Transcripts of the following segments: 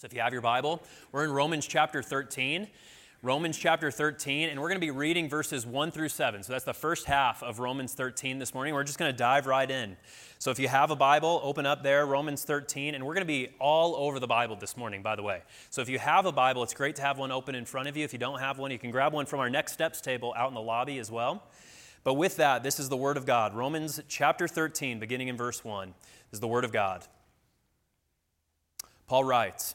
So if you have your Bible, we're in Romans chapter 13. Romans chapter 13, and we're going to be reading verses 1 through 7. So that's the first half of Romans 13 this morning. We're just going to dive right in. So if you have a Bible, open up there, Romans 13, and we're going to be all over the Bible this morning, by the way. So if you have a Bible, it's great to have one open in front of you. If you don't have one, you can grab one from our Next Steps table out in the lobby as well. But with that, this is the Word of God. Romans chapter 13, beginning in verse 1, is the Word of God. Paul writes,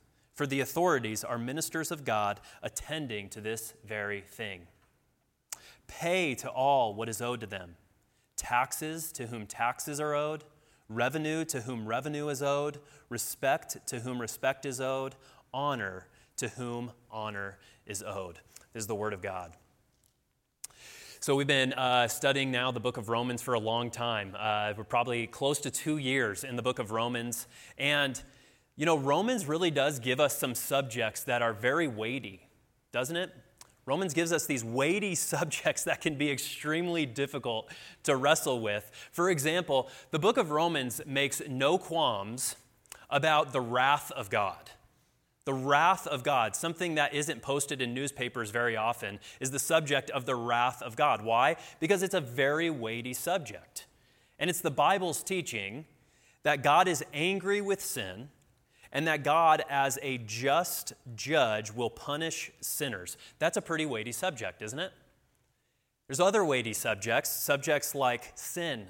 for the authorities are ministers of God attending to this very thing. Pay to all what is owed to them taxes to whom taxes are owed, revenue to whom revenue is owed, respect to whom respect is owed, honor to whom honor is owed. This is the Word of God. So, we've been uh, studying now the book of Romans for a long time. Uh, we're probably close to two years in the book of Romans. And, you know, Romans really does give us some subjects that are very weighty, doesn't it? Romans gives us these weighty subjects that can be extremely difficult to wrestle with. For example, the book of Romans makes no qualms about the wrath of God. The wrath of God, something that isn't posted in newspapers very often, is the subject of the wrath of God. Why? Because it's a very weighty subject. And it's the Bible's teaching that God is angry with sin and that God, as a just judge, will punish sinners. That's a pretty weighty subject, isn't it? There's other weighty subjects, subjects like sin,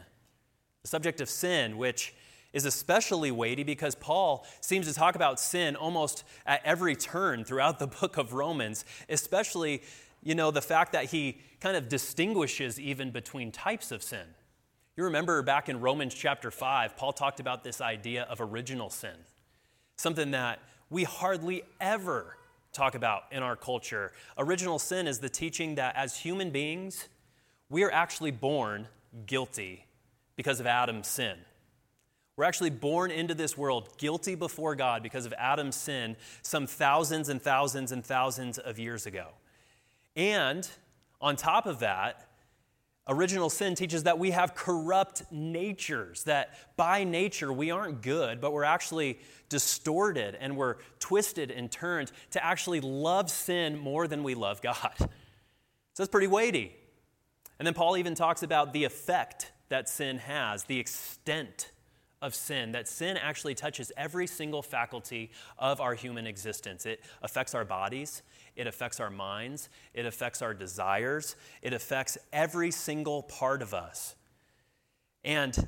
the subject of sin, which is especially weighty because Paul seems to talk about sin almost at every turn throughout the book of Romans, especially, you know, the fact that he kind of distinguishes even between types of sin. You remember back in Romans chapter 5, Paul talked about this idea of original sin something that we hardly ever talk about in our culture. Original sin is the teaching that as human beings, we are actually born guilty because of Adam's sin. We're actually born into this world guilty before God because of Adam's sin some thousands and thousands and thousands of years ago. And on top of that, Original sin teaches that we have corrupt natures, that by nature we aren't good, but we're actually distorted and we're twisted and turned to actually love sin more than we love God. So it's pretty weighty. And then Paul even talks about the effect that sin has, the extent of sin, that sin actually touches every single faculty of our human existence. It affects our bodies, it affects our minds, it affects our desires, it affects every single part of us. And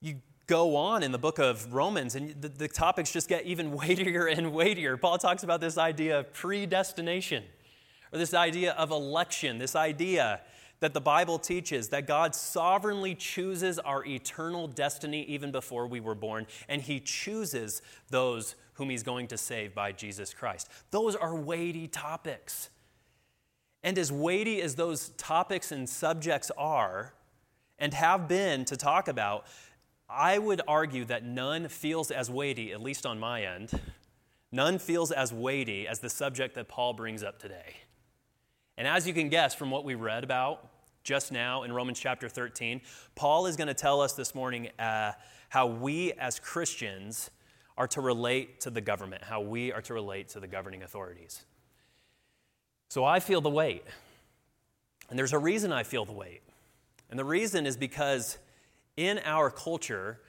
you go on in the book of Romans, and the, the topics just get even weightier and weightier. Paul talks about this idea of predestination, or this idea of election, this idea that the Bible teaches that God sovereignly chooses our eternal destiny even before we were born, and He chooses those whom He's going to save by Jesus Christ. Those are weighty topics. And as weighty as those topics and subjects are, and have been to talk about, I would argue that none feels as weighty, at least on my end, none feels as weighty as the subject that Paul brings up today. And as you can guess from what we read about just now in Romans chapter 13, Paul is going to tell us this morning uh, how we as Christians are to relate to the government, how we are to relate to the governing authorities. So I feel the weight. And there's a reason I feel the weight. And the reason is because in our culture,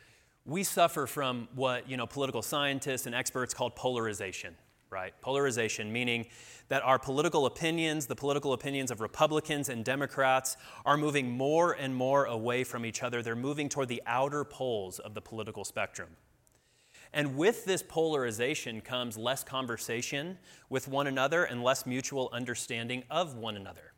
we suffer from what you know political scientists and experts call polarization right? Polarization, meaning that our political opinions, the political opinions of Republicans and Democrats, are moving more and more away from each other. They're moving toward the outer poles of the political spectrum. And with this polarization comes less conversation with one another and less mutual understanding of one another.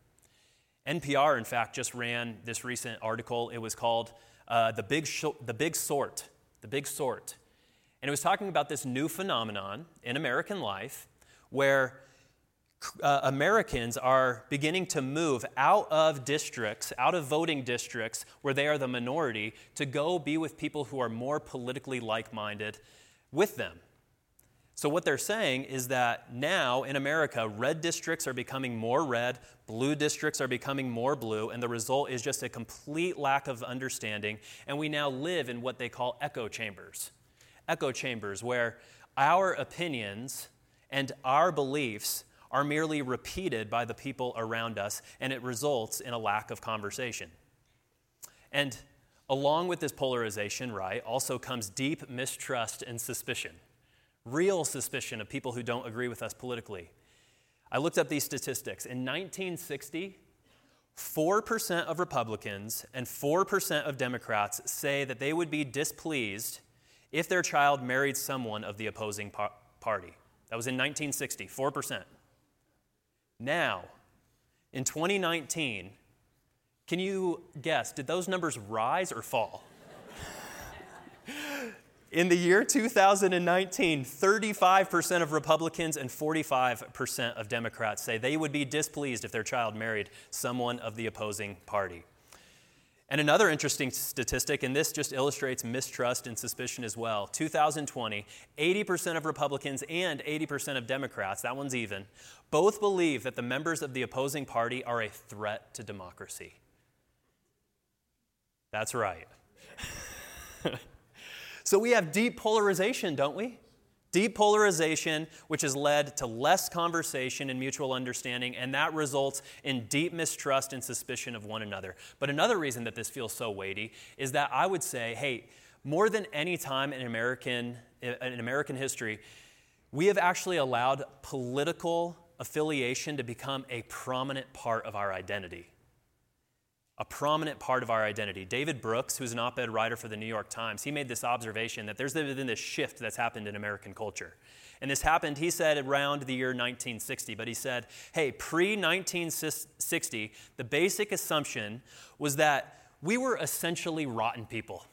NPR, in fact, just ran this recent article. It was called uh, the, Big Sh- the Big Sort. The Big Sort. And it was talking about this new phenomenon in American life where uh, Americans are beginning to move out of districts, out of voting districts where they are the minority, to go be with people who are more politically like minded with them. So, what they're saying is that now in America, red districts are becoming more red, blue districts are becoming more blue, and the result is just a complete lack of understanding. And we now live in what they call echo chambers. Echo chambers, where our opinions and our beliefs are merely repeated by the people around us, and it results in a lack of conversation. And along with this polarization, right, also comes deep mistrust and suspicion real suspicion of people who don't agree with us politically. I looked up these statistics. In 1960, 4% of Republicans and 4% of Democrats say that they would be displeased if their child married someone of the opposing par- party. That was in 1960, 4%. Now, in 2019, can you guess, did those numbers rise or fall? In the year 2019, 35% of Republicans and 45% of Democrats say they would be displeased if their child married someone of the opposing party. And another interesting statistic, and this just illustrates mistrust and suspicion as well 2020, 80% of Republicans and 80% of Democrats, that one's even, both believe that the members of the opposing party are a threat to democracy. That's right. So we have deep polarization, don't we? Deep polarization, which has led to less conversation and mutual understanding, and that results in deep mistrust and suspicion of one another. But another reason that this feels so weighty is that I would say, hey, more than any time in American, in American history, we have actually allowed political affiliation to become a prominent part of our identity a prominent part of our identity. David Brooks, who's an op ed writer for the New York Times, he made this observation that there's been this shift that's happened in American culture. And this happened, he said, around the year 1960. But he said, hey, pre 1960, the basic assumption was that we were essentially rotten people.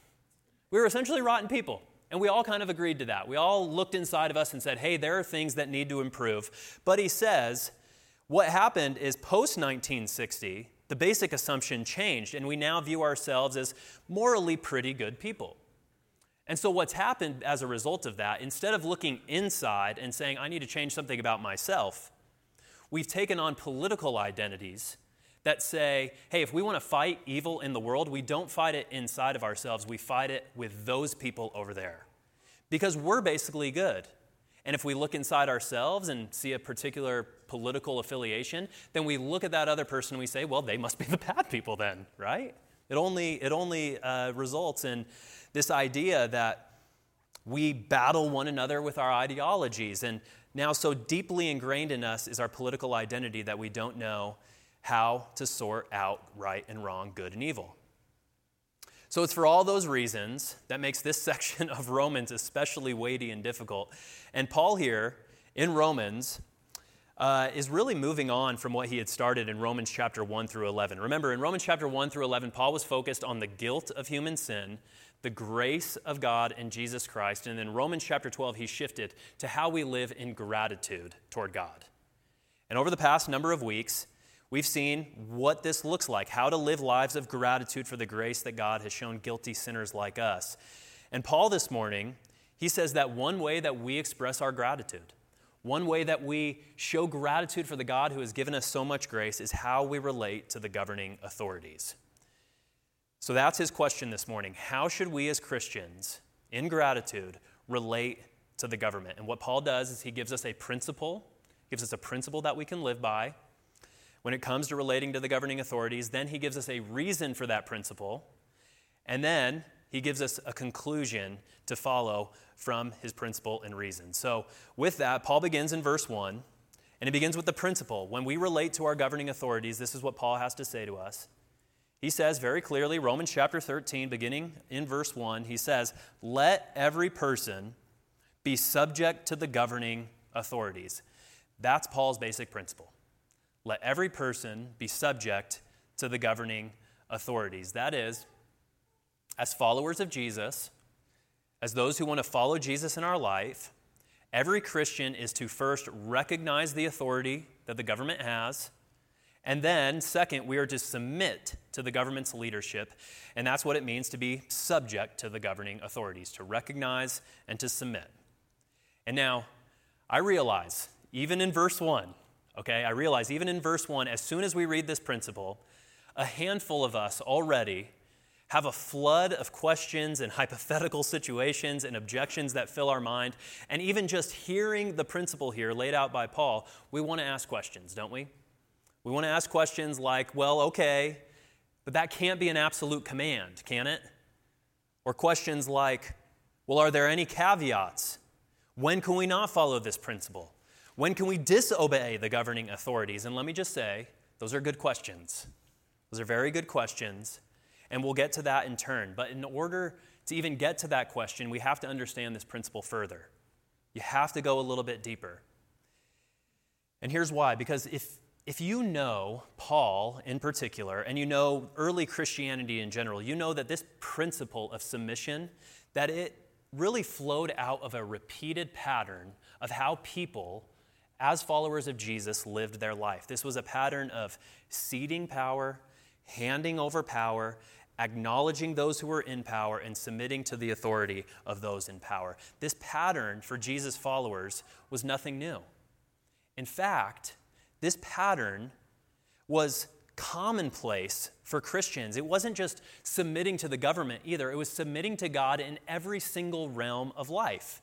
We were essentially rotten people. And we all kind of agreed to that. We all looked inside of us and said, hey, there are things that need to improve. But he says, what happened is post 1960, the basic assumption changed, and we now view ourselves as morally pretty good people. And so, what's happened as a result of that, instead of looking inside and saying, I need to change something about myself, we've taken on political identities that say, hey, if we want to fight evil in the world, we don't fight it inside of ourselves, we fight it with those people over there. Because we're basically good. And if we look inside ourselves and see a particular political affiliation, then we look at that other person and we say, well, they must be the bad people then, right? It only, it only uh, results in this idea that we battle one another with our ideologies. And now, so deeply ingrained in us is our political identity that we don't know how to sort out right and wrong, good and evil. So it's for all those reasons that makes this section of Romans especially weighty and difficult. And Paul here in Romans uh, is really moving on from what he had started in Romans chapter 1 through 11. Remember, in Romans chapter 1 through 11, Paul was focused on the guilt of human sin, the grace of God in Jesus Christ. And in Romans chapter 12, he shifted to how we live in gratitude toward God. And over the past number of weeks, We've seen what this looks like, how to live lives of gratitude for the grace that God has shown guilty sinners like us. And Paul this morning, he says that one way that we express our gratitude, one way that we show gratitude for the God who has given us so much grace is how we relate to the governing authorities. So that's his question this morning. How should we as Christians, in gratitude, relate to the government? And what Paul does is he gives us a principle, gives us a principle that we can live by when it comes to relating to the governing authorities. Then he gives us a reason for that principle. And then he gives us a conclusion to follow from his principle and reason. So, with that, Paul begins in verse 1, and he begins with the principle. When we relate to our governing authorities, this is what Paul has to say to us. He says very clearly, Romans chapter 13, beginning in verse 1, he says, Let every person be subject to the governing authorities. That's Paul's basic principle. Let every person be subject to the governing authorities. That is, as followers of Jesus, as those who want to follow Jesus in our life, every Christian is to first recognize the authority that the government has. And then, second, we are to submit to the government's leadership. And that's what it means to be subject to the governing authorities, to recognize and to submit. And now, I realize, even in verse 1, okay, I realize even in verse 1, as soon as we read this principle, a handful of us already have a flood of questions and hypothetical situations and objections that fill our mind. And even just hearing the principle here laid out by Paul, we want to ask questions, don't we? We want to ask questions like, well, okay, but that can't be an absolute command, can it? Or questions like, well, are there any caveats? When can we not follow this principle? When can we disobey the governing authorities? And let me just say, those are good questions. Those are very good questions, and we'll get to that in turn. But in order to even get to that question, we have to understand this principle further. You have to go a little bit deeper. And here's why because if, if you know Paul in particular, and you know early Christianity in general, you know that this principle of submission, that it really flowed out of a repeated pattern of how people, as followers of Jesus, lived their life. This was a pattern of ceding power handing over power, acknowledging those who were in power, and submitting to the authority of those in power. This pattern for Jesus' followers was nothing new. In fact, this pattern was commonplace for Christians. It wasn't just submitting to the government either, it was submitting to God in every single realm of life.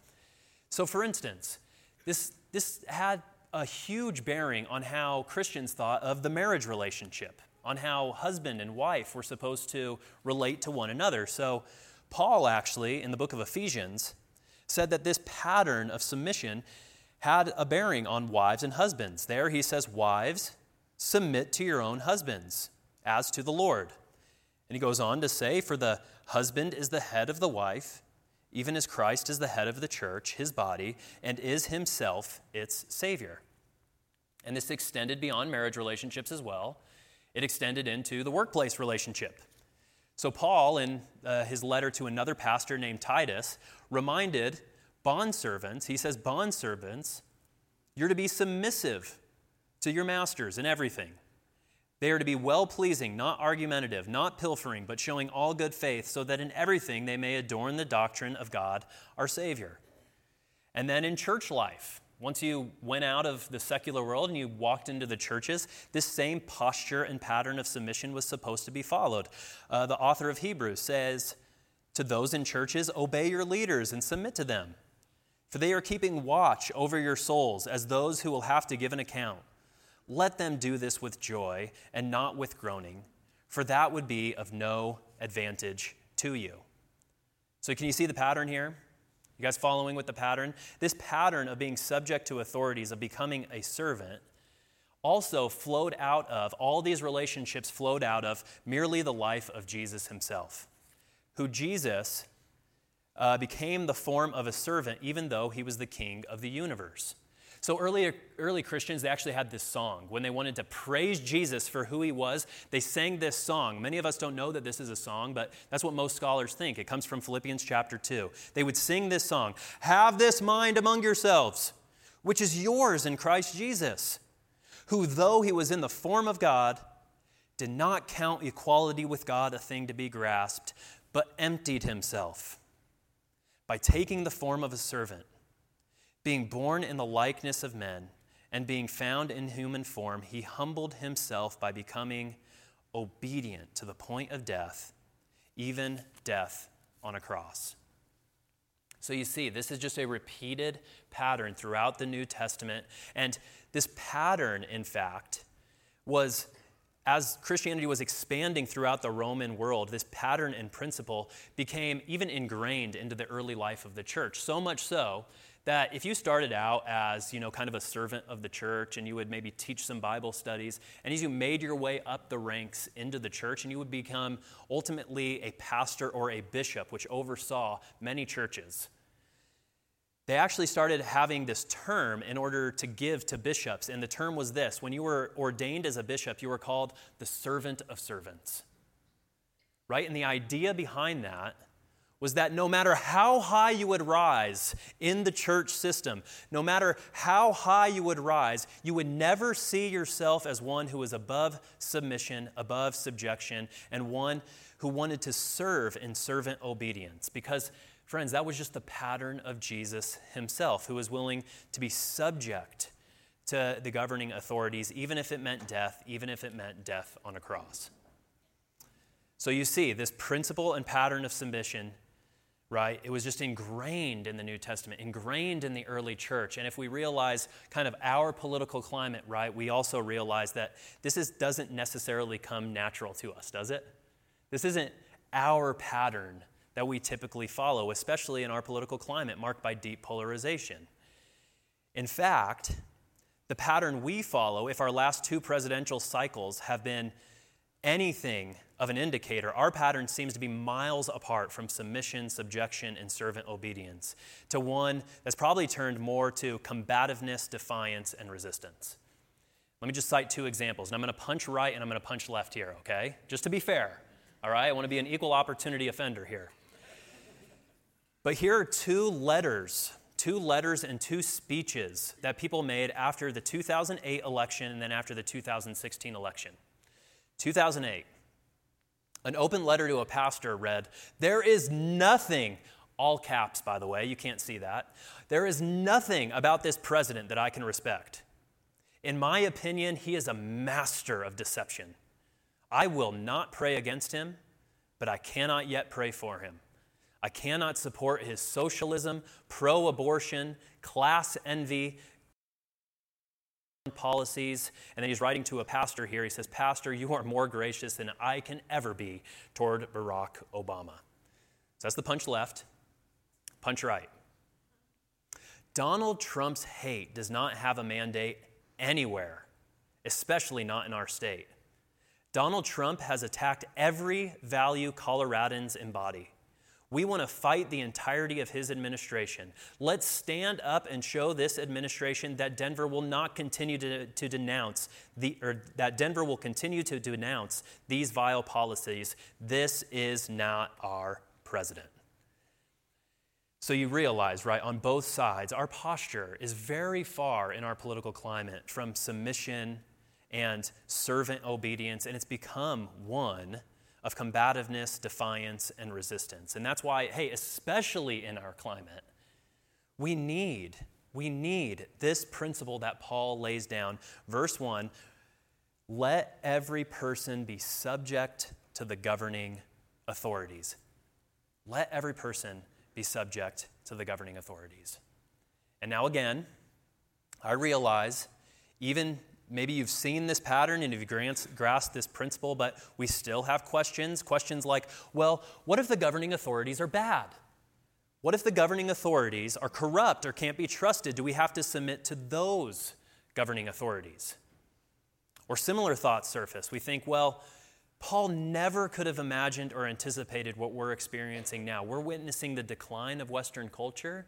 So, for instance, this, this had a huge bearing on how Christians thought of the marriage relationship on how husband and wife were supposed to relate to one another. So, Paul actually, in the book of Ephesians, said that this pattern of submission had a bearing on wives and husbands. There he says, Wives, submit to your own husbands, as to the Lord. And he goes on to say, For the husband is the head of the wife, even as Christ is the head of the church, his body, and is himself its Savior. And this extended beyond marriage relationships as well it extended into the workplace relationship. So, Paul, in uh, his letter to another pastor named Titus, reminded bondservants, he says, Bondservants, you're to be submissive to your masters in everything. They are to be well pleasing, not argumentative, not pilfering, but showing all good faith, so that in everything they may adorn the doctrine of God our Savior. And then in church life, once you went out of the secular world and you walked into the churches, this same posture and pattern of submission was supposed to be followed. Uh, the author of Hebrews says, To those in churches, obey your leaders and submit to them, for they are keeping watch over your souls as those who will have to give an account. Let them do this with joy and not with groaning, for that would be of no advantage to you. So, can you see the pattern here? You guys following with the pattern? This pattern of being subject to authorities, of becoming a servant, also flowed out of, all these relationships flowed out of merely the life of Jesus himself, who Jesus uh, became the form of a servant even though he was the king of the universe. So early, early Christians, they actually had this song. When they wanted to praise Jesus for who he was, they sang this song. Many of us don't know that this is a song, but that's what most scholars think. It comes from Philippians chapter 2. They would sing this song Have this mind among yourselves, which is yours in Christ Jesus, who, though he was in the form of God, did not count equality with God a thing to be grasped, but emptied himself by taking the form of a servant being born in the likeness of men and being found in human form, he humbled himself by becoming obedient to the point of death, even death on a cross. So you see, this is just a repeated pattern throughout the New Testament. And this pattern, in fact, was as Christianity was expanding throughout the Roman world, this pattern and principle became even ingrained into the early life of the church. So much so that if you started out as, you know, kind of a servant of the church and you would maybe teach some Bible studies, and as you made your way up the ranks into the church and you would become ultimately a pastor or a bishop, which oversaw many churches, they actually started having this term in order to give to bishops. And the term was this when you were ordained as a bishop, you were called the servant of servants. Right? And the idea behind that was that no matter how high you would rise in the church system, no matter how high you would rise, you would never see yourself as one who was above submission, above subjection, and one who wanted to serve in servant obedience. Because Friends, that was just the pattern of Jesus himself, who was willing to be subject to the governing authorities, even if it meant death, even if it meant death on a cross. So you see, this principle and pattern of submission, right, it was just ingrained in the New Testament, ingrained in the early church. And if we realize kind of our political climate, right, we also realize that this is, doesn't necessarily come natural to us, does it? This isn't our pattern that we typically follow, especially in our political climate marked by deep polarization. In fact, the pattern we follow, if our last two presidential cycles have been anything of an indicator, our pattern seems to be miles apart from submission, subjection, and servant obedience to one that's probably turned more to combativeness, defiance, and resistance. Let me just cite two examples, and I'm going to punch right and I'm going to punch left here, okay? Just to be fair, all right? I want to be an equal opportunity offender here. But here are two letters, two letters and two speeches that people made after the 2008 election and then after the 2016 election. 2008, an open letter to a pastor read, There is nothing, all caps, by the way, you can't see that. There is nothing about this president that I can respect. In my opinion, he is a master of deception. I will not pray against him, but I cannot yet pray for him. I cannot support his socialism, pro abortion, class envy policies. And then he's writing to a pastor here. He says, Pastor, you are more gracious than I can ever be toward Barack Obama. So that's the punch left. Punch right. Donald Trump's hate does not have a mandate anywhere, especially not in our state. Donald Trump has attacked every value Coloradans embody. We want to fight the entirety of his administration. Let's stand up and show this administration that Denver will not continue to, to denounce the, or that Denver will continue to denounce these vile policies. This is not our president. So you realize, right, on both sides, our posture is very far in our political climate from submission and servant obedience, and it's become one of combativeness, defiance, and resistance. And that's why, hey, especially in our climate, we need, we need this principle that Paul lays down. Verse 1 let every person be subject to the governing authorities. Let every person be subject to the governing authorities. And now, again, I realize even maybe you've seen this pattern and you've grasped this principle, but we still have questions. Questions like, well, what if the governing authorities are bad? What if the governing authorities are corrupt or can't be trusted? Do we have to submit to those governing authorities? Or similar thoughts surface. We think, well, Paul never could have imagined or anticipated what we're experiencing now. We're witnessing the decline of Western culture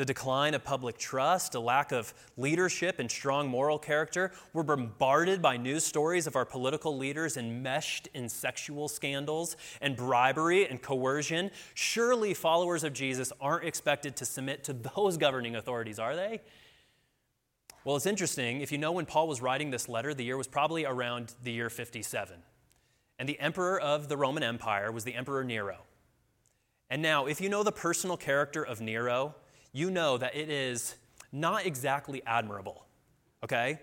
the decline of public trust, a lack of leadership and strong moral character. We're bombarded by news stories of our political leaders enmeshed in sexual scandals and bribery and coercion. Surely followers of Jesus aren't expected to submit to those governing authorities, are they? Well, it's interesting. If you know when Paul was writing this letter, the year was probably around the year 57. And the emperor of the Roman Empire was the Emperor Nero. And now, if you know the personal character of Nero, you know that it is not exactly admirable, okay?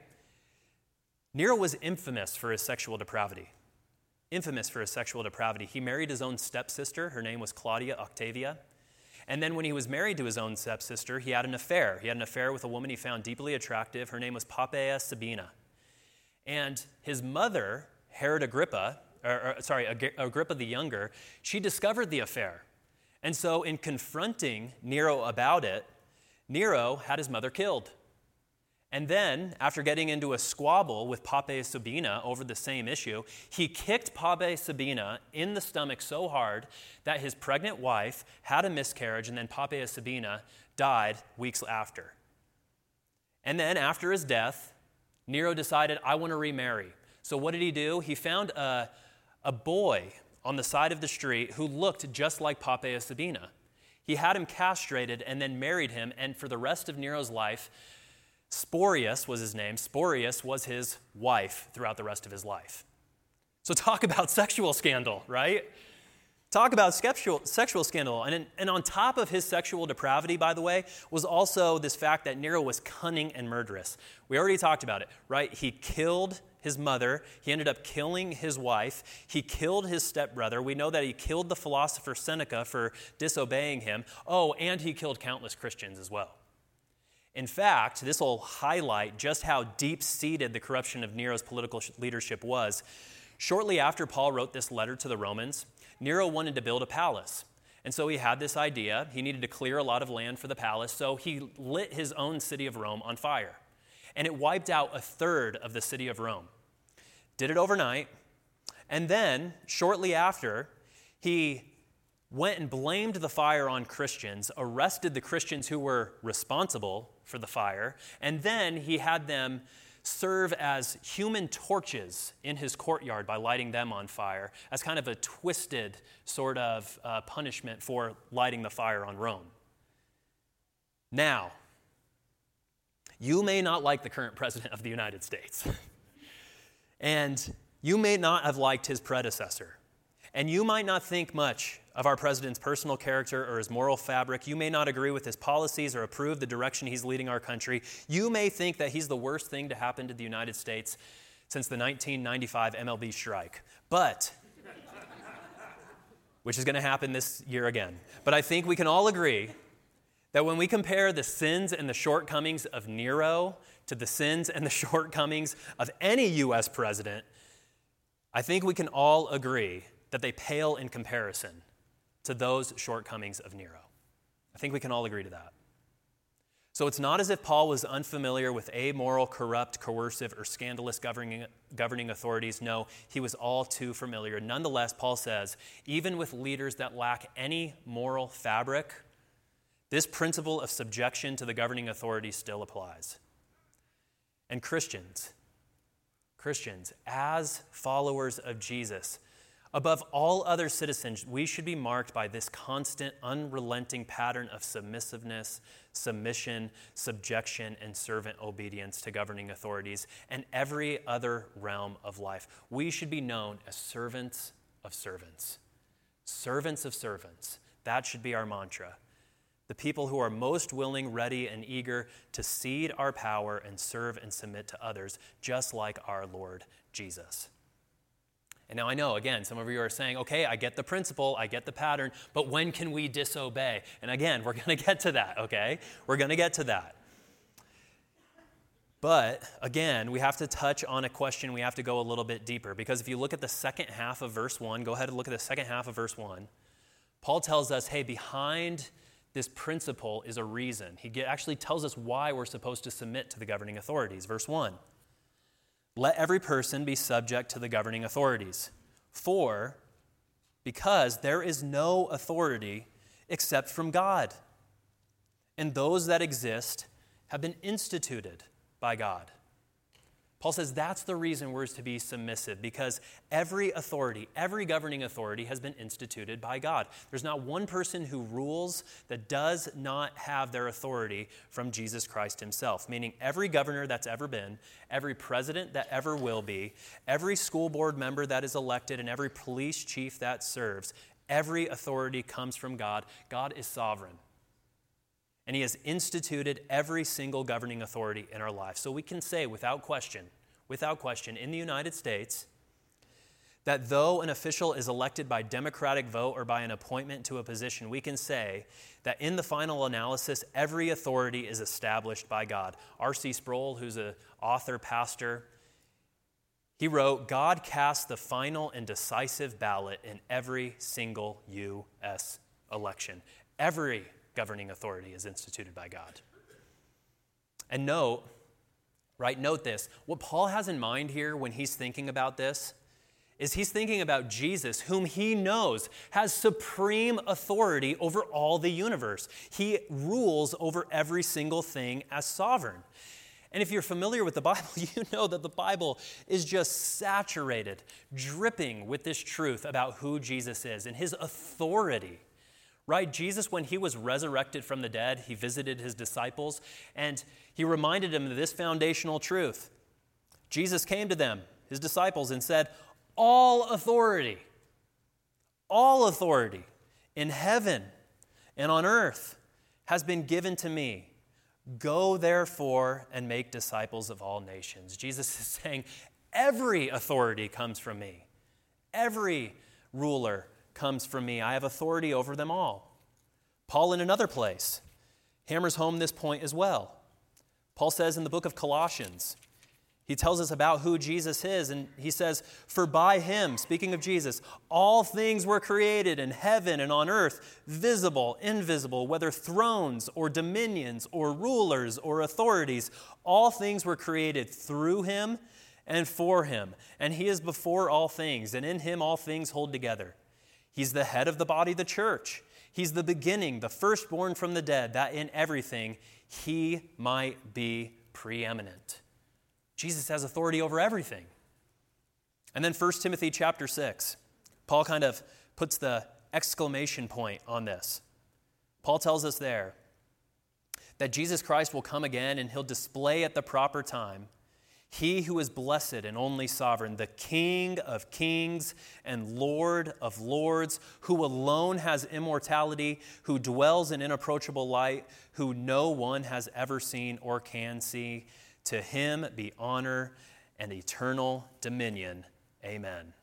Nero was infamous for his sexual depravity. Infamous for his sexual depravity. He married his own stepsister. Her name was Claudia Octavia. And then, when he was married to his own stepsister, he had an affair. He had an affair with a woman he found deeply attractive. Her name was Poppaea Sabina. And his mother, Herod Agrippa, or, or, sorry, Agrippa the Younger, she discovered the affair. And so, in confronting Nero about it, Nero had his mother killed. And then, after getting into a squabble with Poppaea Sabina over the same issue, he kicked Poppaea Sabina in the stomach so hard that his pregnant wife had a miscarriage, and then Poppaea Sabina died weeks after. And then, after his death, Nero decided, I want to remarry. So, what did he do? He found a, a boy on the side of the street who looked just like Poppaea Sabina. He had him castrated and then married him, and for the rest of Nero's life, Spurius was his name. Spurius was his wife throughout the rest of his life. So, talk about sexual scandal, right? Talk about sexual, sexual scandal. And, in, and on top of his sexual depravity, by the way, was also this fact that Nero was cunning and murderous. We already talked about it, right? He killed his mother. He ended up killing his wife. He killed his stepbrother. We know that he killed the philosopher Seneca for disobeying him. Oh, and he killed countless Christians as well. In fact, this will highlight just how deep seated the corruption of Nero's political leadership was. Shortly after Paul wrote this letter to the Romans, Nero wanted to build a palace. And so he had this idea. He needed to clear a lot of land for the palace, so he lit his own city of Rome on fire. And it wiped out a third of the city of Rome. Did it overnight. And then, shortly after, he went and blamed the fire on Christians, arrested the Christians who were responsible for the fire, and then he had them serve as human torches in his courtyard by lighting them on fire, as kind of a twisted sort of uh, punishment for lighting the fire on Rome. Now, you may not like the current president of the United States, and you may not have liked his predecessor, and you might not think much of our president's personal character or his moral fabric. You may not agree with his policies or approve the direction he's leading our country. You may think that he's the worst thing to happen to the United States since the 1995 MLB strike. But, which is going to happen this year again. But I think we can all agree that when we compare the sins and the shortcomings of Nero to the sins and the shortcomings of any U.S. president, I think we can all agree that they pale in comparison to those shortcomings of Nero. I think we can all agree to that. So it's not as if Paul was unfamiliar with amoral, corrupt, coercive, or scandalous governing, governing authorities. No, he was all too familiar. Nonetheless, Paul says, even with leaders that lack any moral fabric, this principle of subjection to the governing authority still applies. And Christians, Christians, as followers of Jesus, Above all other citizens, we should be marked by this constant, unrelenting pattern of submissiveness, submission, subjection, and servant obedience to governing authorities and every other realm of life. We should be known as servants of servants. Servants of servants. That should be our mantra. The people who are most willing, ready, and eager to cede our power and serve and submit to others, just like our Lord Jesus. And now I know, again, some of you are saying, okay, I get the principle, I get the pattern, but when can we disobey? And again, we're going to get to that, okay? We're going to get to that. But again, we have to touch on a question, we have to go a little bit deeper. Because if you look at the second half of verse 1, go ahead and look at the second half of verse 1. Paul tells us, hey, behind this principle is a reason. He actually tells us why we're supposed to submit to the governing authorities. Verse 1 let every person be subject to the governing authorities. For, because there is no authority except from God, and those that exist have been instituted by God. Paul says that's the reason we're to be submissive because every authority, every governing authority has been instituted by God. There's not one person who rules that does not have their authority from Jesus Christ himself, meaning every governor that's ever been, every president that ever will be, every school board member that is elected, and every police chief that serves, every authority comes from God. God is sovereign and He has instituted every single governing authority in our life. So we can say without question, without question, in the United States, that though an official is elected by democratic vote or by an appointment to a position, we can say that in the final analysis, every authority is established by God. R.C. Sproul, who's an author, pastor, He wrote, God casts the final and decisive ballot in every single U.S. election. Every governing authority is instituted by God. And note, right, note this. What Paul has in mind here when he's thinking about this is he's thinking about Jesus, whom he knows has supreme authority over all the universe. He rules over every single thing as sovereign. And if you're familiar with the Bible, you know that the Bible is just saturated, dripping with this truth about who Jesus is and his authority. Right? Jesus, when he was resurrected from the dead, he visited his disciples and he reminded them of this foundational truth. Jesus came to them, his disciples, and said, All authority, all authority in heaven and on earth has been given to me. Go therefore and make disciples of all nations. Jesus is saying, Every authority comes from me. Every ruler comes from me. I have authority over them all. Paul, in another place, hammers home this point as well. Paul says in the book of Colossians, he tells us about who Jesus is, and he says, For by him, speaking of Jesus, all things were created in heaven and on earth, visible, invisible, whether thrones or dominions or rulers or authorities, all things were created through him and for him. And he is before all things, and in him all things hold together. He's the head of the body, the church. He's the beginning, the firstborn from the dead, that in everything he might be preeminent. Jesus has authority over everything. And then 1 Timothy chapter 6, Paul kind of puts the exclamation point on this. Paul tells us there that Jesus Christ will come again and he'll display at the proper time he who is blessed and only sovereign, the King of kings and Lord of lords, who alone has immortality, who dwells in inapproachable light, who no one has ever seen or can see. To him be honor and eternal dominion. Amen.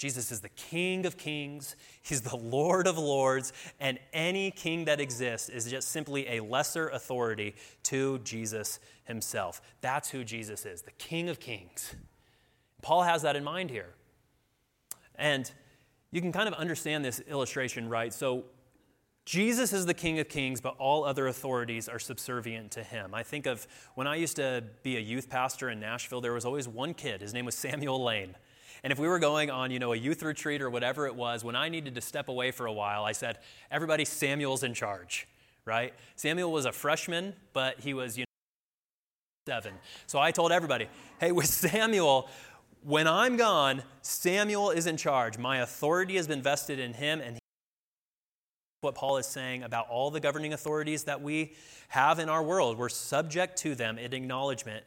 Jesus is the King of kings, He's the Lord of lords, and any king that exists is just simply a lesser authority to Jesus Himself. That's who Jesus is, the King of kings. Paul has that in mind here. And you can kind of understand this illustration, right? So, Jesus is the King of Kings, but all other authorities are subservient to him. I think of when I used to be a youth pastor in Nashville, there was always one kid. His name was Samuel Lane. And if we were going on, you know, a youth retreat or whatever it was, when I needed to step away for a while, I said, everybody, Samuel's in charge, right? Samuel was a freshman, but he was, you know, seven. So I told everybody, hey, with Samuel, when I'm gone, Samuel is in charge. My authority has been vested in him, and what Paul is saying about all the governing authorities that we have in our world. We're subject to them in acknowledgement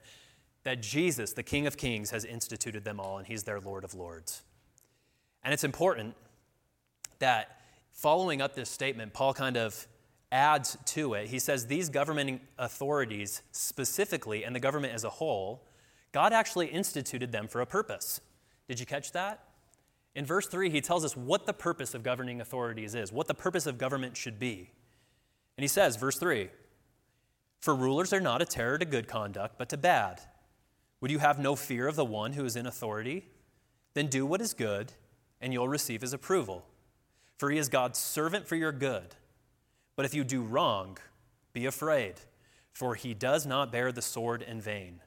that Jesus, the King of Kings, has instituted them all and he's their Lord of Lords. And it's important that following up this statement, Paul kind of adds to it. He says these government authorities specifically, and the government as a whole, God actually instituted them for a purpose. Did you catch that? In verse 3, he tells us what the purpose of governing authorities is, what the purpose of government should be. And he says, verse 3 For rulers are not a terror to good conduct, but to bad. Would you have no fear of the one who is in authority? Then do what is good, and you'll receive his approval. For he is God's servant for your good. But if you do wrong, be afraid, for he does not bear the sword in vain.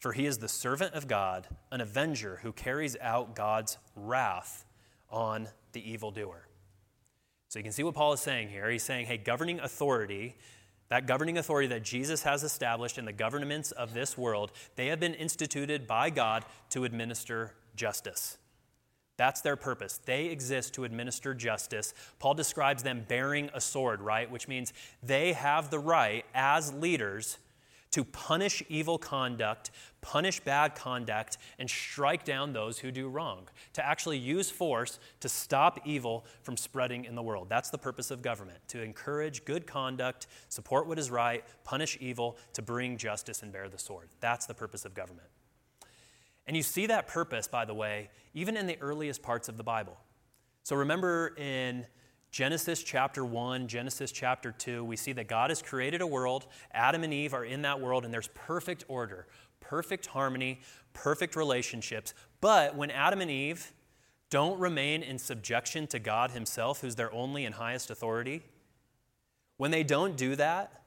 For he is the servant of God, an avenger who carries out God's wrath on the evildoer. So you can see what Paul is saying here. He's saying, hey, governing authority, that governing authority that Jesus has established in the governments of this world, they have been instituted by God to administer justice. That's their purpose. They exist to administer justice. Paul describes them bearing a sword, right? Which means they have the right as leaders to punish evil conduct, punish bad conduct, and strike down those who do wrong, to actually use force to stop evil from spreading in the world. That's the purpose of government to encourage good conduct, support what is right, punish evil, to bring justice and bear the sword. That's the purpose of government. And you see that purpose, by the way, even in the earliest parts of the Bible. So remember in Genesis chapter 1, Genesis chapter 2, we see that God has created a world. Adam and Eve are in that world, and there's perfect order, perfect harmony, perfect relationships. But when Adam and Eve don't remain in subjection to God Himself, who's their only and highest authority, when they don't do that,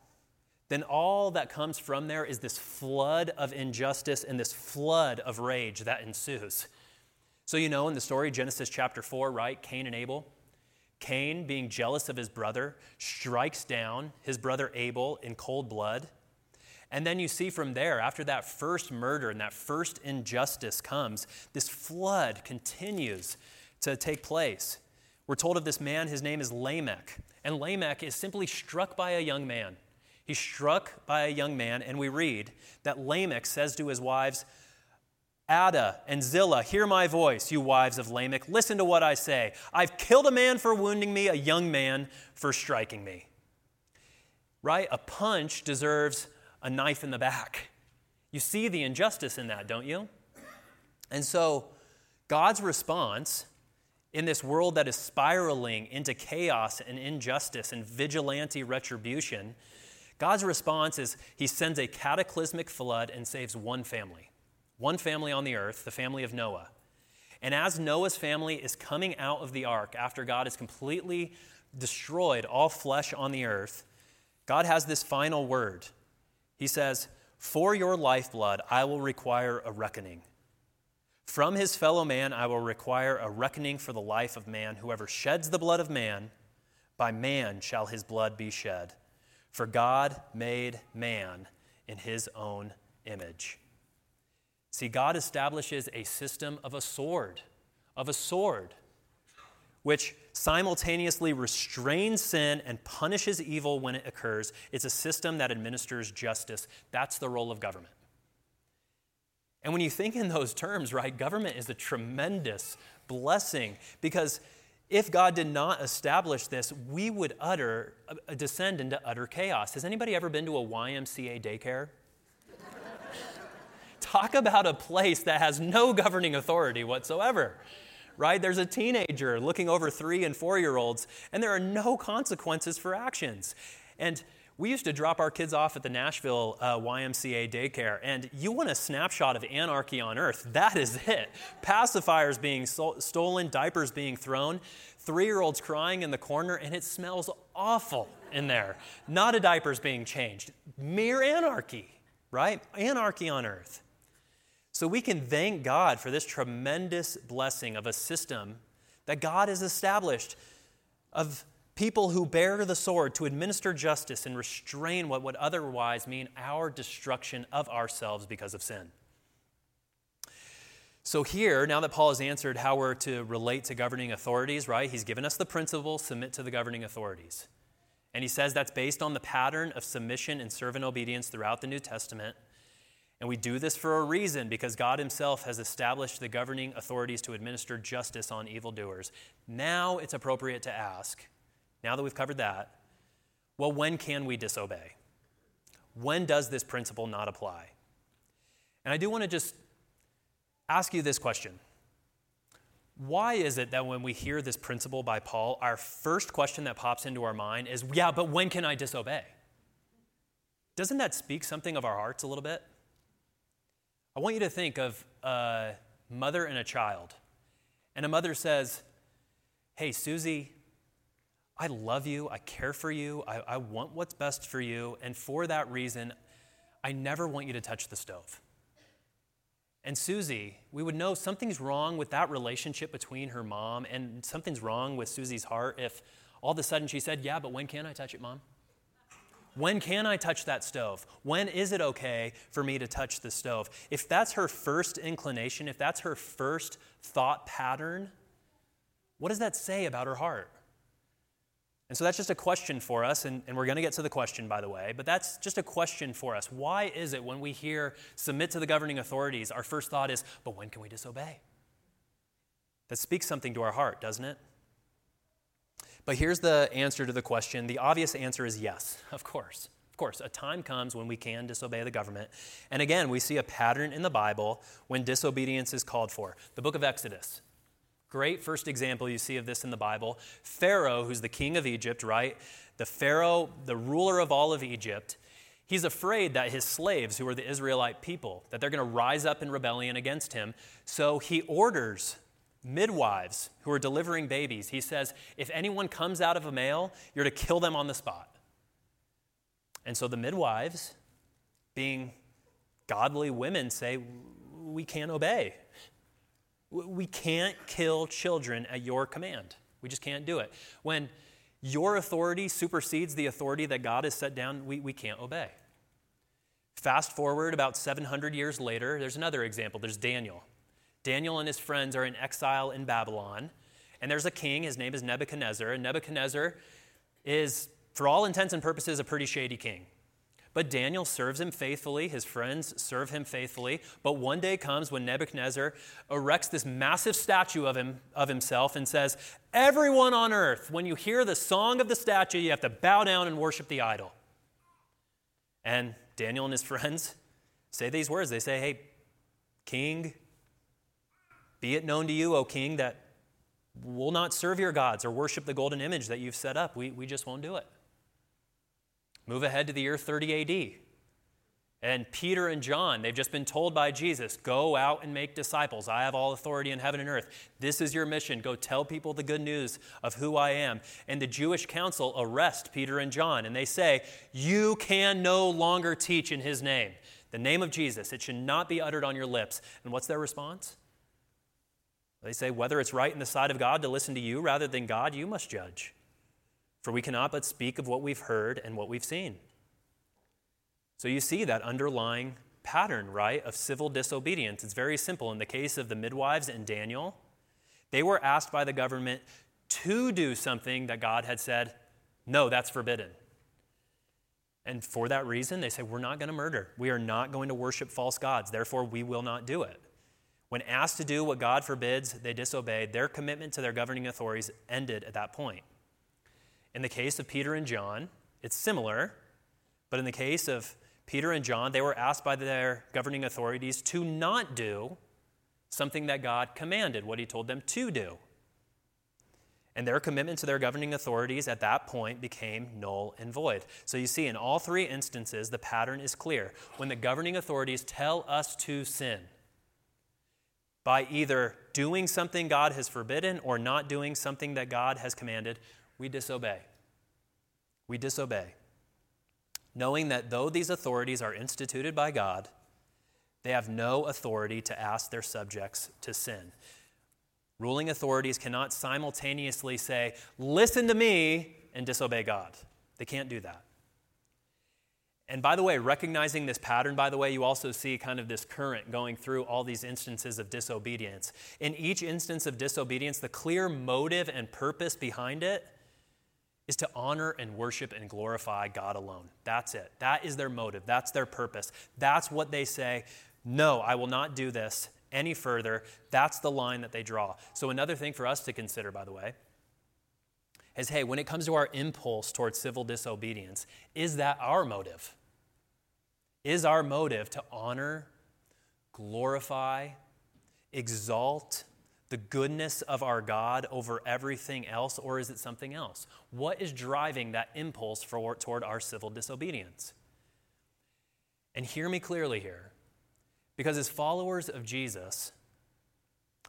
then all that comes from there is this flood of injustice and this flood of rage that ensues. So, you know, in the story, Genesis chapter 4, right? Cain and Abel. Cain, being jealous of his brother, strikes down his brother Abel in cold blood. And then you see from there, after that first murder and that first injustice comes, this flood continues to take place. We're told of this man, his name is Lamech. And Lamech is simply struck by a young man. He's struck by a young man, and we read that Lamech says to his wives, Adah and Zillah, hear my voice, you wives of Lamech. Listen to what I say. I've killed a man for wounding me, a young man for striking me. Right? A punch deserves a knife in the back. You see the injustice in that, don't you? And so, God's response in this world that is spiraling into chaos and injustice and vigilante retribution, God's response is He sends a cataclysmic flood and saves one family one family on the earth, the family of Noah. And as Noah's family is coming out of the ark after God has completely destroyed all flesh on the earth, God has this final word. He says, For your lifeblood I will require a reckoning. From his fellow man I will require a reckoning for the life of man. Whoever sheds the blood of man, by man shall his blood be shed. For God made man in his own image. See, God establishes a system of a sword, of a sword, which simultaneously restrains sin and punishes evil when it occurs. It's a system that administers justice. That's the role of government. And when you think in those terms, right, government is a tremendous blessing because if God did not establish this, we would utter, uh, descend into utter chaos. Has anybody ever been to a YMCA daycare? Talk about a place that has no governing authority whatsoever, right? There's a teenager looking over three and four year olds, and there are no consequences for actions. And we used to drop our kids off at the Nashville uh, YMCA daycare, and you want a snapshot of anarchy on earth. That is it. Pacifiers being so- stolen, diapers being thrown, three year olds crying in the corner, and it smells awful in there. Not a diaper's being changed. Mere anarchy, right? Anarchy on earth. So we can thank God for this tremendous blessing of a system that God has established of people who bear the sword to administer justice and restrain what would otherwise mean our destruction of ourselves because of sin. So, here, now that Paul has answered how we're to relate to governing authorities, right, he's given us the principle submit to the governing authorities. And he says that's based on the pattern of submission and servant obedience throughout the New Testament. And we do this for a reason because God Himself has established the governing authorities to administer justice on evildoers. Now it's appropriate to ask, now that we've covered that, well, when can we disobey? When does this principle not apply? And I do want to just ask you this question Why is it that when we hear this principle by Paul, our first question that pops into our mind is, yeah, but when can I disobey? Doesn't that speak something of our hearts a little bit? I want you to think of a mother and a child. And a mother says, Hey, Susie, I love you. I care for you. I, I, want what's best for you. And for that reason, I never want you to touch the stove. And Susie, we would know something's wrong with that relationship between her mom, and something's wrong with Susie's heart if all of a sudden she said, Yeah, but when can I touch it, mom? When can I touch that stove? When is it okay for me to touch the stove? If that's her first inclination, if that's her first thought pattern, what does that say about her heart? And so that's just a question for us, and, and we're going to get to the question, by the way, but that's just a question for us. Why is it when we hear submit to the governing authorities, our first thought is, but when can we disobey? That speaks something to our heart, doesn't it? But here's the answer to the question. The obvious answer is yes, of course. Of course, a time comes when we can disobey the government. And again, we see a pattern in the Bible when disobedience is called for. The book of Exodus. Great first example you see of this in the Bible. Pharaoh, who's the king of Egypt, right? The Pharaoh, the ruler of all of Egypt, He's afraid that his slaves, who are the Israelite people, that they're going to rise up in rebellion against him. So he orders midwives who are delivering babies. He says, if anyone comes out of a male, you're to kill them on the spot. And so the midwives, being godly women, say, we can't obey. We can't kill children at your command. We just can't do it. When your authority supersedes the authority that God has set down, we, we can't obey. Fast forward about 700 years later, there's another example. There's Daniel. Daniel and his friends are in exile in Babylon, and there's a king. His name is Nebuchadnezzar. And Nebuchadnezzar is, for all intents and purposes, a pretty shady king. But Daniel serves him faithfully. His friends serve him faithfully. But one day comes when Nebuchadnezzar erects this massive statue of, him, of himself and says, Everyone on earth, when you hear the song of the statue, you have to bow down and worship the idol. And Daniel and his friends say these words. They say, Hey, King, be it known to you, O King, that we'll not serve your gods or worship the golden image that you've set up. We, we just won't do it. Move ahead to the year 30 AD. And Peter and John, they've just been told by Jesus, go out and make disciples. I have all authority in heaven and earth. This is your mission. Go tell people the good news of who I am. And the Jewish council arrest Peter and John, and they say, You can no longer teach in his name. The name of Jesus, it should not be uttered on your lips. And what's their response? They say, Whether it's right in the sight of God to listen to you rather than God, you must judge. For we cannot but speak of what we've heard and what we've seen. So you see that underlying pattern, right, of civil disobedience. It's very simple. In the case of the midwives and Daniel, they were asked by the government to do something that God had said, no, that's forbidden. And for that reason, they say, We're not going to murder. We are not going to worship false gods. Therefore, we will not do it. When asked to do what God forbids, they disobeyed. Their commitment to their governing authorities ended at that point. In the case of Peter and John, it's similar, but in the case of Peter and John, they were asked by their governing authorities to not do something that God commanded, what he told them to do. And their commitment to their governing authorities at that point became null and void. So you see, in all three instances, the pattern is clear. When the governing authorities tell us to sin, by either doing something God has forbidden or not doing something that God has commanded, we disobey. We disobey knowing that though these authorities are instituted by God, they have no authority to ask their subjects to sin. Ruling authorities cannot simultaneously say, Listen to me, and disobey God. They can't do that. And by the way, recognizing this pattern, by the way, you also see kind of this current going through all these instances of disobedience. In each instance of disobedience, the clear motive and purpose behind it is to honor and worship and glorify God alone. That's it. That is their motive. That's their purpose. That's what they say. No, I will not do this any further. That's the line that they draw. So, another thing for us to consider, by the way, is hey, when it comes to our impulse towards civil disobedience, is that our motive? Is our motive to honor, glorify, exalt, the goodness of our God over everything else, or is it something else? What is driving that impulse for, toward our civil disobedience? And hear me clearly here, because as followers of Jesus,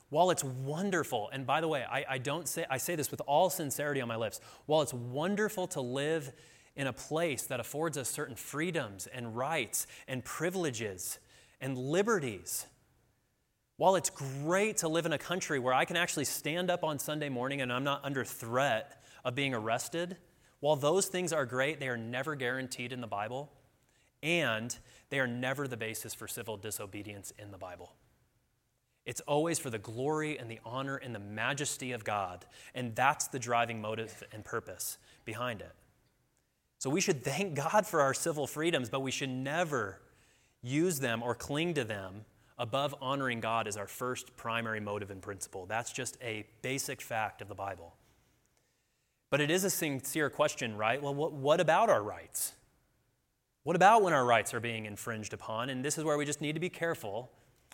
while it's wonderful, and by the way, I, I don't say I say this with all sincerity on my lips, while it's wonderful to live in a place that affords us certain freedoms and rights and privileges and liberties while it's great to live in a country where I can actually stand up on Sunday morning and I'm not under threat of being arrested, while those things are great, they are never guaranteed in the Bible, and they are never the basis for civil disobedience in the Bible. It's always for the glory and the honor and the majesty of God, and that's the driving motive and purpose behind it. So we should thank God for our civil freedoms, but we should never use them or cling to them above honoring God as our first primary motive and principle. That's just a basic fact of the Bible. But it is a sincere question, right? Well, what, what about our rights? What about when our rights are being infringed upon? And this is where we just need to be careful,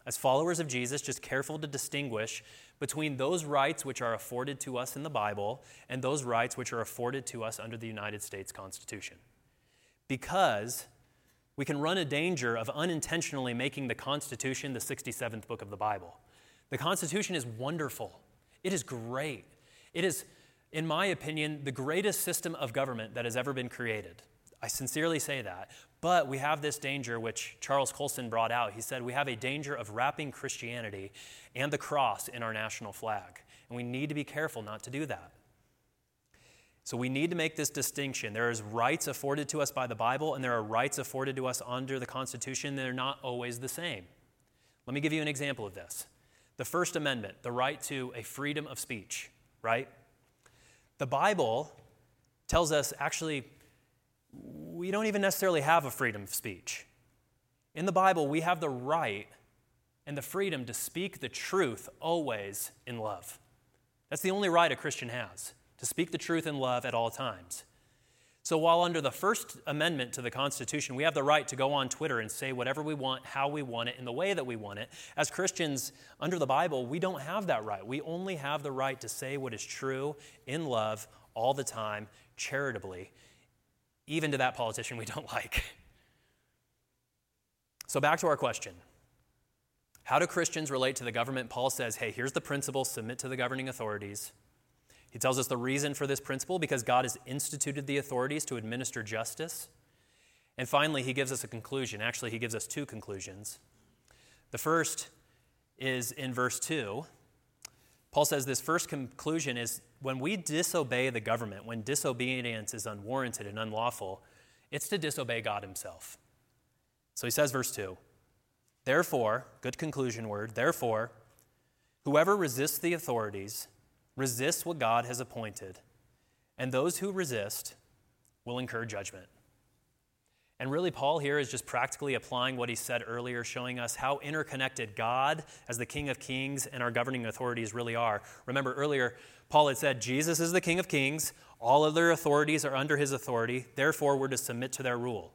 as followers of Jesus, just careful to distinguish between those rights which are afforded to us in the Bible and those rights which are afforded to us under the United States Constitution. Because we can run a danger of unintentionally making the Constitution the 67th book of the Bible. The Constitution is wonderful, it is great. It is, in my opinion, the greatest system of government that has ever been created. I sincerely say that. But we have this danger, which Charles Colson brought out. He said, We have a danger of wrapping Christianity and the cross in our national flag. And we need to be careful not to do that. So we need to make this distinction. There is rights afforded to us by the Bible, and there are rights afforded to us under the Constitution. They're not always the same. Let me give you an example of this. The First Amendment, the right to a freedom of speech, right? The Bible tells us actually we don't even necessarily have a freedom of speech. In the Bible, we have the right and the freedom to speak the truth always in love. That's the only right a Christian has to speak the truth in love at all times. So, while under the First Amendment to the Constitution, we have the right to go on Twitter and say whatever we want, how we want it, in the way that we want it, as Christians under the Bible, we don't have that right. We only have the right to say what is true in love all the time, charitably, even to that politician we don't like. So, back to our question How do Christians relate to the government? Paul says, hey, here's the principle submit to the governing authorities. He tells us the reason for this principle because God has instituted the authorities to administer justice. And finally, he gives us a conclusion. Actually, he gives us two conclusions. The first is in verse 2. Paul says this first conclusion is when we disobey the government, when disobedience is unwarranted and unlawful, it's to disobey God himself. So he says, verse 2 Therefore, good conclusion word, therefore, whoever resists the authorities resists what God has appointed, and those who resist will incur judgment. And really, Paul here is just practically applying what he said earlier, showing us how interconnected God, as the King of Kings, and our governing authorities really are. Remember, earlier, Paul had said, Jesus is the King of Kings, all other authorities are under his authority, therefore, we're to submit to their rule.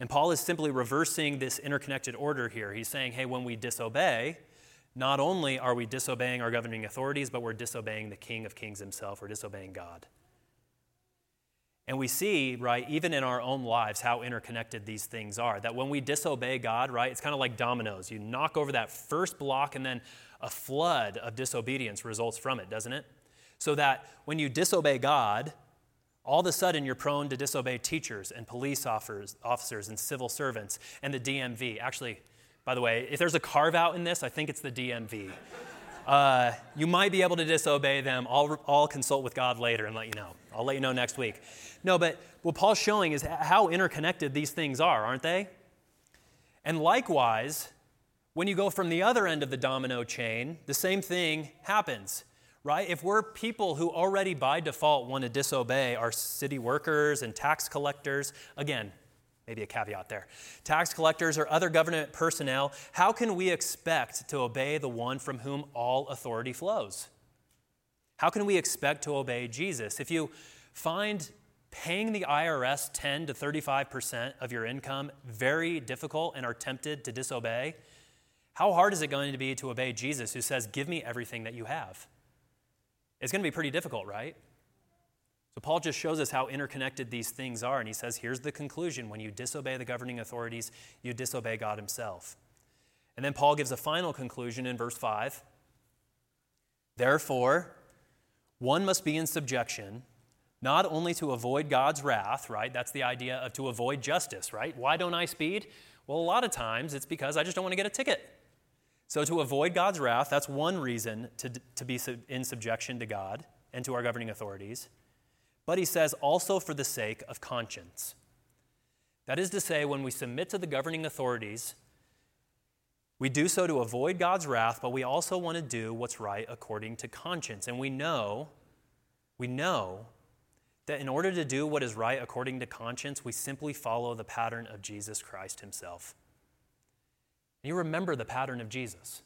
And Paul is simply reversing this interconnected order here. He's saying, hey, when we disobey, not only are we disobeying our governing authorities, but we're disobeying the King of Kings himself. We're disobeying God. And we see, right, even in our own lives, how interconnected these things are. That when we disobey God, right, it's kind of like dominoes. You knock over that first block, and then a flood of disobedience results from it, doesn't it? So that when you disobey God, all of a sudden you're prone to disobey teachers and police officers, and civil servants and the DMV. Actually, by the way. If there's a carve out in this, I think it's the DMV. Uh, you might be able to disobey them. I'll, I'll consult with God later and let you know. I'll let you know next week. No, but what Paul's showing is how interconnected these things are, aren't they? And likewise, when you go from the other end of the domino chain, the same thing happens, right? If we're people who already by default want to disobey our city workers and tax collectors, again, maybe a caveat there. Tax collectors or other government personnel, how can we expect to obey the one from whom all authority flows? How can we expect to obey Jesus? If you find paying the IRS 10 to 35% of your income very difficult and are tempted to disobey, how hard is it going to be to obey Jesus who says, Give me everything that you have? It's going to be pretty difficult, right? So, Paul just shows us how interconnected these things are, and he says, here's the conclusion when you disobey the governing authorities, you disobey God himself. And then Paul gives a final conclusion in verse 5. Therefore, one must be in subjection, not only to avoid God's wrath, right? That's the idea of to avoid justice, right? Why don't I speed? Well, a lot of times it's because I just don't want to get a ticket. So, to avoid God's wrath, that's one reason to, to be in subjection to God and to our governing authorities but he says also for the sake of conscience. That is to say, when we submit to the governing authorities, we do so to avoid God's wrath, but we also want to do what's right according to conscience. And we know, we know that in order to do what is right according to conscience, we simply follow the pattern of Jesus Christ himself. And you remember the pattern of Jesus.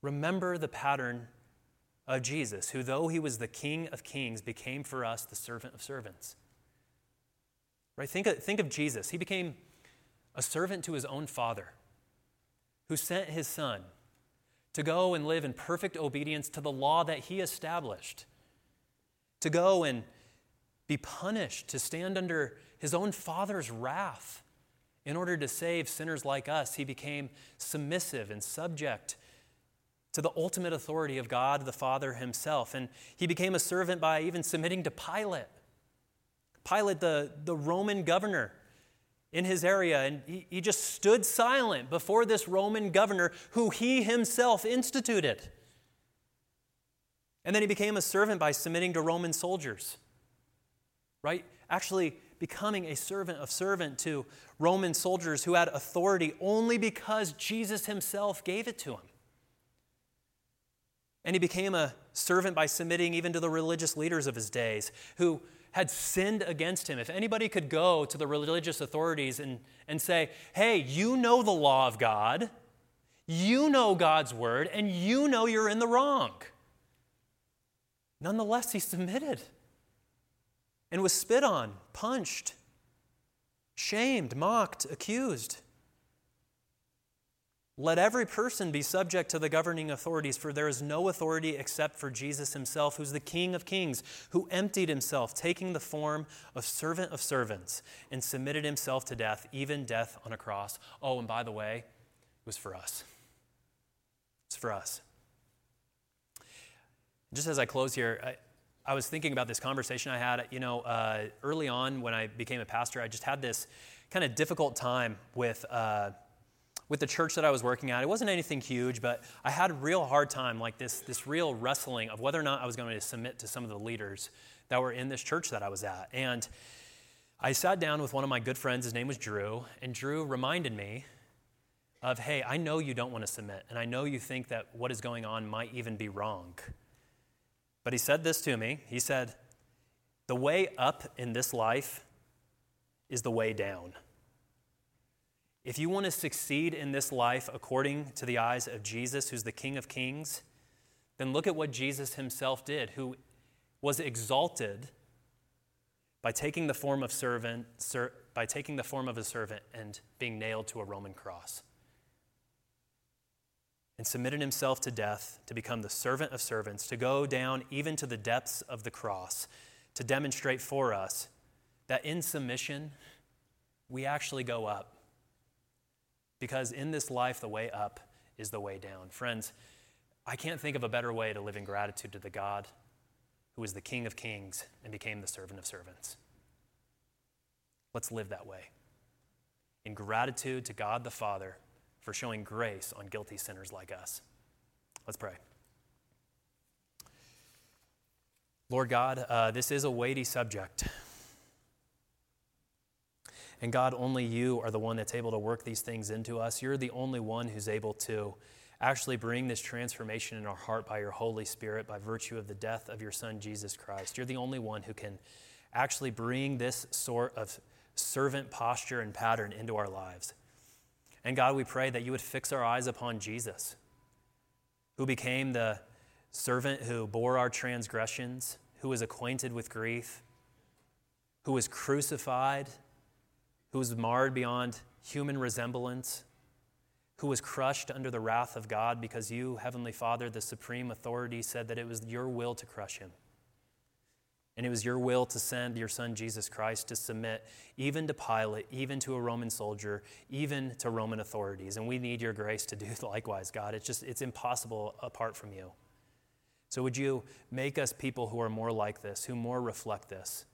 Remember the pattern of Jesus, who, though he was the King of kings, became for us the servant of servants. Right? Think of, think of Jesus. He became a servant to his own Father, who sent his Son to go and live in perfect obedience to the law that he established, to go and be punished, to stand under his own Father's wrath, In order to save sinners like us, he became submissive and subject to the ultimate authority of God the Father himself. And he became a servant by even submitting to Pilate. Pilate, the, the Roman governor in his area, and he, he just stood silent before this Roman governor who he himself instituted. And then he became a servant by submitting to Roman soldiers, right? Actually, becoming a servant of servant to Roman soldiers who had authority only because Jesus himself gave it to him. And he became a servant by submitting even to the religious leaders of his days who had sinned against him. If anybody could go to the religious authorities and, and say, hey, you know the law of God, you know God's word, and you know you're in the wrong. Nonetheless, he submitted and was spit on, punched, shamed, mocked, accused. Let every person be subject to the governing authorities, for there is no authority except for Jesus himself, who's the King of kings, who emptied himself, taking the form of servant of servants, and submitted himself to death, even death on a cross. Oh, and by the way, it was for us. It's for us. Just as I close here, I, I was thinking about this conversation I had. You know, uh, early on when I became a pastor, I just had this kind of difficult time with. Uh, with the church that I was working at. It wasn't anything huge, but I had a real hard time, like this, this real wrestling of whether or not I was going to submit to some of the leaders that were in this church that I was at. And I sat down with one of my good friends, his name was Drew, and Drew reminded me of, hey, I know you don't want to submit, and I know you think that what is going on might even be wrong. But he said this to me. He said, the way up in this life is the way down. If you want to succeed in this life according to the eyes of Jesus, who's the King of Kings, then look at what Jesus himself did, who was exalted by taking the form of servant, ser, by taking the form of a servant and being nailed to a Roman cross. And submitted himself to death to become the servant of servants, to go down even to the depths of the cross, to demonstrate for us that in submission, we actually go up because in this life, the way up is the way down. Friends, I can't think of a better way to live in gratitude to the God who is the King of kings and became the servant of servants. Let's live that way. In gratitude to God the Father for showing grace on guilty sinners like us. Let's pray. Lord God, uh, this is a weighty subject. And God, only you are the one that's able to work these things into us. You're the only one who's able to actually bring this transformation in our heart by your Holy Spirit, by virtue of the death of your Son, Jesus Christ. You're the only one who can actually bring this sort of servant posture and pattern into our lives. And God, we pray that you would fix our eyes upon Jesus, who became the servant who bore our transgressions, who was acquainted with grief, who was crucified who was marred beyond human resemblance, who was crushed under the wrath of God because you, Heavenly Father, the supreme authority, said that it was your will to crush him. And it was your will to send your son Jesus Christ to submit even to Pilate, even to a Roman soldier, even to Roman authorities. And we need your grace to do likewise, God. It's just, it's impossible apart from you. So would you make us people who are more like this, who more reflect this,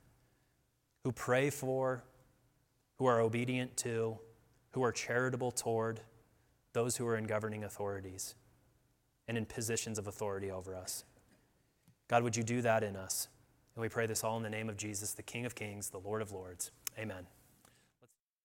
who pray for, who are obedient to, who are charitable toward those who are in governing authorities and in positions of authority over us. God, would you do that in us? And we pray this all in the name of Jesus, the King of Kings, the Lord of Lords. Amen.